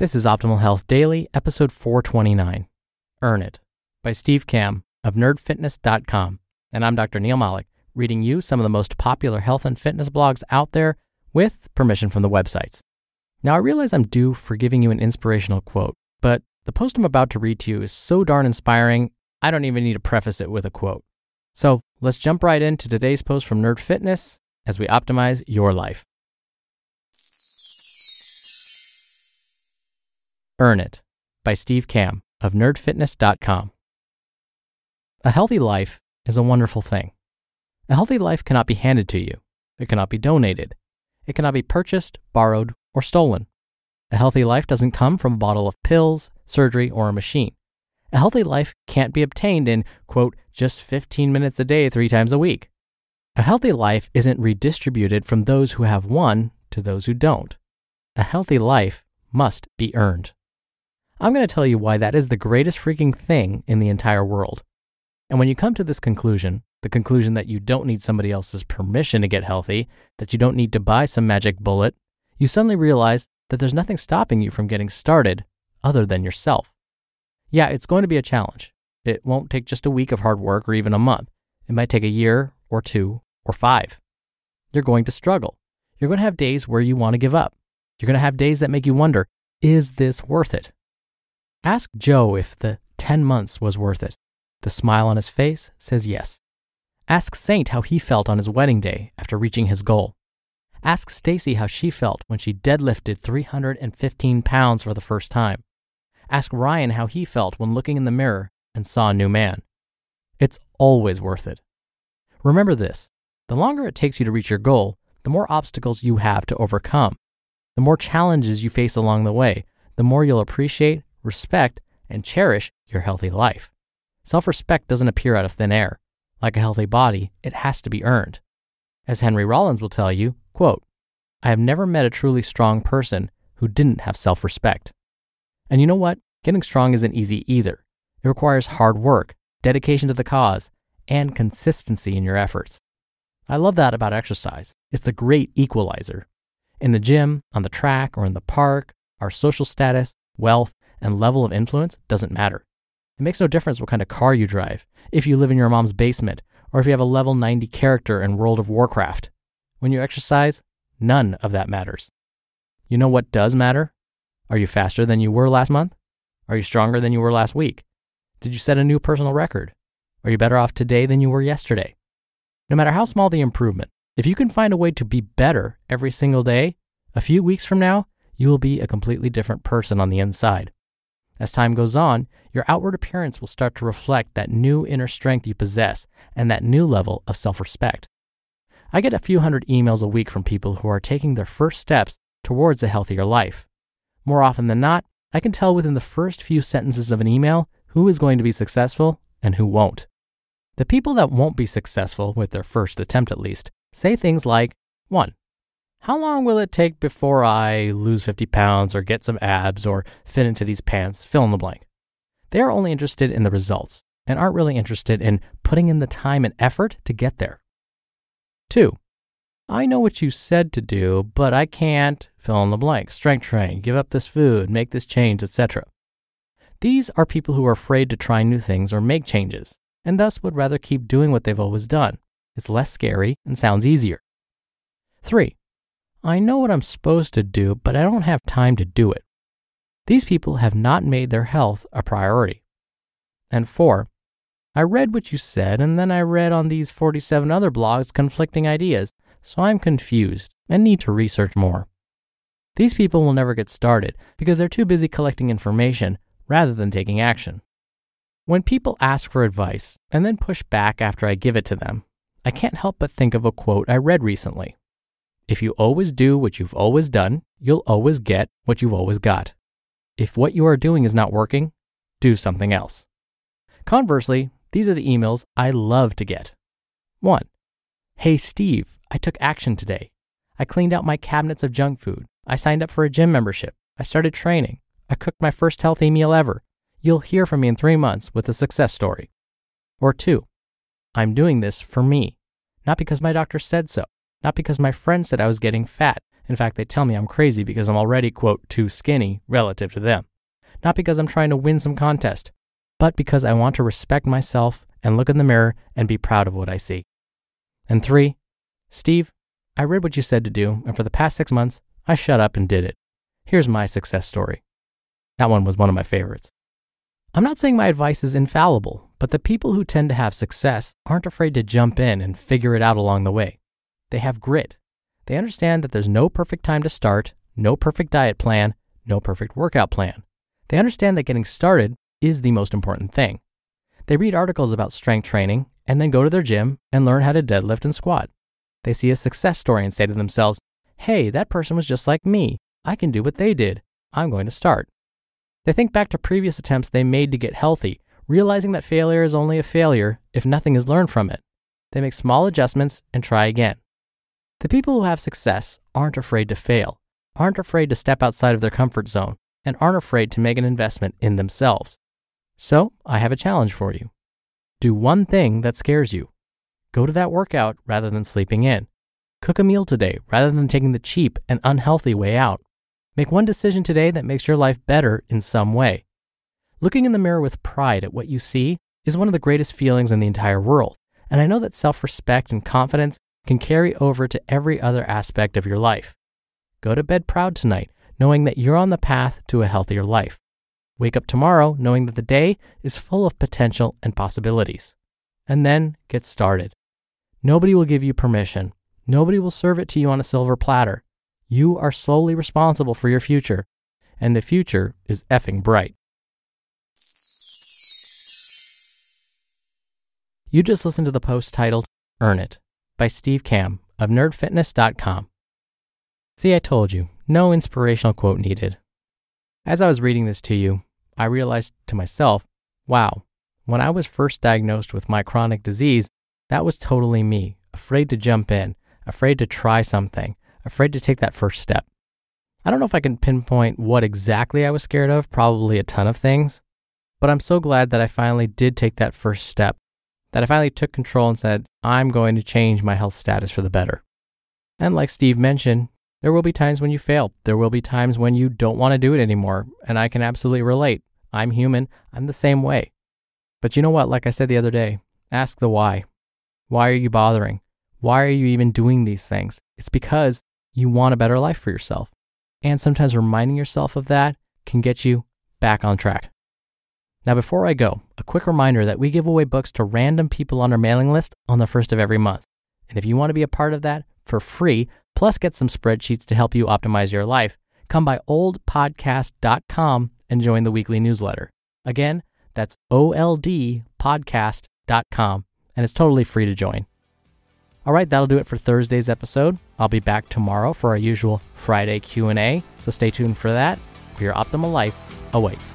This is Optimal Health Daily, episode 429 Earn It by Steve Kamb of nerdfitness.com. And I'm Dr. Neil Malik, reading you some of the most popular health and fitness blogs out there with permission from the websites. Now, I realize I'm due for giving you an inspirational quote, but the post I'm about to read to you is so darn inspiring, I don't even need to preface it with a quote. So let's jump right into today's post from Nerd Fitness as we optimize your life. Earn It by Steve Kamb of nerdfitness.com. A healthy life is a wonderful thing. A healthy life cannot be handed to you. It cannot be donated. It cannot be purchased, borrowed, or stolen. A healthy life doesn't come from a bottle of pills, surgery, or a machine. A healthy life can't be obtained in, quote, just 15 minutes a day, three times a week. A healthy life isn't redistributed from those who have one to those who don't. A healthy life must be earned. I'm going to tell you why that is the greatest freaking thing in the entire world. And when you come to this conclusion, the conclusion that you don't need somebody else's permission to get healthy, that you don't need to buy some magic bullet, you suddenly realize that there's nothing stopping you from getting started other than yourself. Yeah, it's going to be a challenge. It won't take just a week of hard work or even a month. It might take a year or two or five. You're going to struggle. You're going to have days where you want to give up. You're going to have days that make you wonder, is this worth it? Ask Joe if the 10 months was worth it. The smile on his face says yes. Ask Saint how he felt on his wedding day after reaching his goal. Ask Stacy how she felt when she deadlifted 315 pounds for the first time. Ask Ryan how he felt when looking in the mirror and saw a new man. It's always worth it. Remember this the longer it takes you to reach your goal, the more obstacles you have to overcome. The more challenges you face along the way, the more you'll appreciate respect, and cherish your healthy life. Self respect doesn't appear out of thin air. Like a healthy body, it has to be earned. As Henry Rollins will tell you, quote, I have never met a truly strong person who didn't have self respect. And you know what? Getting strong isn't easy either. It requires hard work, dedication to the cause, and consistency in your efforts. I love that about exercise. It's the great equalizer. In the gym, on the track, or in the park, our social status, wealth, and level of influence doesn't matter. It makes no difference what kind of car you drive, if you live in your mom's basement, or if you have a level 90 character in World of Warcraft. When you exercise, none of that matters. You know what does matter? Are you faster than you were last month? Are you stronger than you were last week? Did you set a new personal record? Are you better off today than you were yesterday? No matter how small the improvement, if you can find a way to be better every single day, a few weeks from now, you will be a completely different person on the inside. As time goes on, your outward appearance will start to reflect that new inner strength you possess and that new level of self respect. I get a few hundred emails a week from people who are taking their first steps towards a healthier life. More often than not, I can tell within the first few sentences of an email who is going to be successful and who won't. The people that won't be successful, with their first attempt at least, say things like 1. How long will it take before I lose 50 pounds or get some abs or fit into these pants? Fill in the blank. They are only interested in the results and aren't really interested in putting in the time and effort to get there. Two, I know what you said to do, but I can't fill in the blank. Strength train, give up this food, make this change, etc. These are people who are afraid to try new things or make changes, and thus would rather keep doing what they've always done. It's less scary and sounds easier. Three, I know what I'm supposed to do, but I don't have time to do it. These people have not made their health a priority. And four, I read what you said, and then I read on these 47 other blogs conflicting ideas, so I'm confused and need to research more. These people will never get started because they're too busy collecting information rather than taking action. When people ask for advice and then push back after I give it to them, I can't help but think of a quote I read recently. If you always do what you've always done, you'll always get what you've always got. If what you are doing is not working, do something else. Conversely, these are the emails I love to get. 1. Hey Steve, I took action today. I cleaned out my cabinets of junk food. I signed up for a gym membership. I started training. I cooked my first healthy meal ever. You'll hear from me in three months with a success story. Or two, I'm doing this for me, not because my doctor said so, not because my friends said I was getting fat, In fact, they tell me I'm crazy because I'm already, quote, too skinny relative to them. Not because I'm trying to win some contest, but because I want to respect myself and look in the mirror and be proud of what I see. And three, Steve, I read what you said to do, and for the past six months, I shut up and did it. Here's my success story. That one was one of my favorites. I'm not saying my advice is infallible, but the people who tend to have success aren't afraid to jump in and figure it out along the way. They have grit. They understand that there's no perfect time to start, no perfect diet plan, no perfect workout plan. They understand that getting started is the most important thing. They read articles about strength training and then go to their gym and learn how to deadlift and squat. They see a success story and say to themselves, hey, that person was just like me. I can do what they did. I'm going to start. They think back to previous attempts they made to get healthy, realizing that failure is only a failure if nothing is learned from it. They make small adjustments and try again. The people who have success aren't afraid to fail, aren't afraid to step outside of their comfort zone, and aren't afraid to make an investment in themselves. So, I have a challenge for you. Do one thing that scares you. Go to that workout rather than sleeping in. Cook a meal today rather than taking the cheap and unhealthy way out. Make one decision today that makes your life better in some way. Looking in the mirror with pride at what you see is one of the greatest feelings in the entire world, and I know that self respect and confidence can carry over to every other aspect of your life. Go to bed proud tonight, knowing that you're on the path to a healthier life. Wake up tomorrow knowing that the day is full of potential and possibilities. And then get started. Nobody will give you permission. Nobody will serve it to you on a silver platter. You are solely responsible for your future, and the future is effing bright. You just listened to the post titled Earn It by Steve Kamb of nerdfitness.com. See, I told you, no inspirational quote needed. As I was reading this to you, I realized to myself, wow, when I was first diagnosed with my chronic disease, that was totally me, afraid to jump in, afraid to try something, afraid to take that first step. I don't know if I can pinpoint what exactly I was scared of, probably a ton of things, but I'm so glad that I finally did take that first step, that I finally took control and said, I'm going to change my health status for the better. And like Steve mentioned, there will be times when you fail. There will be times when you don't want to do it anymore. And I can absolutely relate. I'm human. I'm the same way. But you know what? Like I said the other day, ask the why. Why are you bothering? Why are you even doing these things? It's because you want a better life for yourself. And sometimes reminding yourself of that can get you back on track. Now, before I go, a quick reminder that we give away books to random people on our mailing list on the first of every month. And if you want to be a part of that for free, plus get some spreadsheets to help you optimize your life, come by oldpodcast.com and join the weekly newsletter. Again, that's oldpodcast.com, and it's totally free to join. All right, that'll do it for Thursday's episode. I'll be back tomorrow for our usual Friday Q&A, so stay tuned for that. Your optimal life awaits.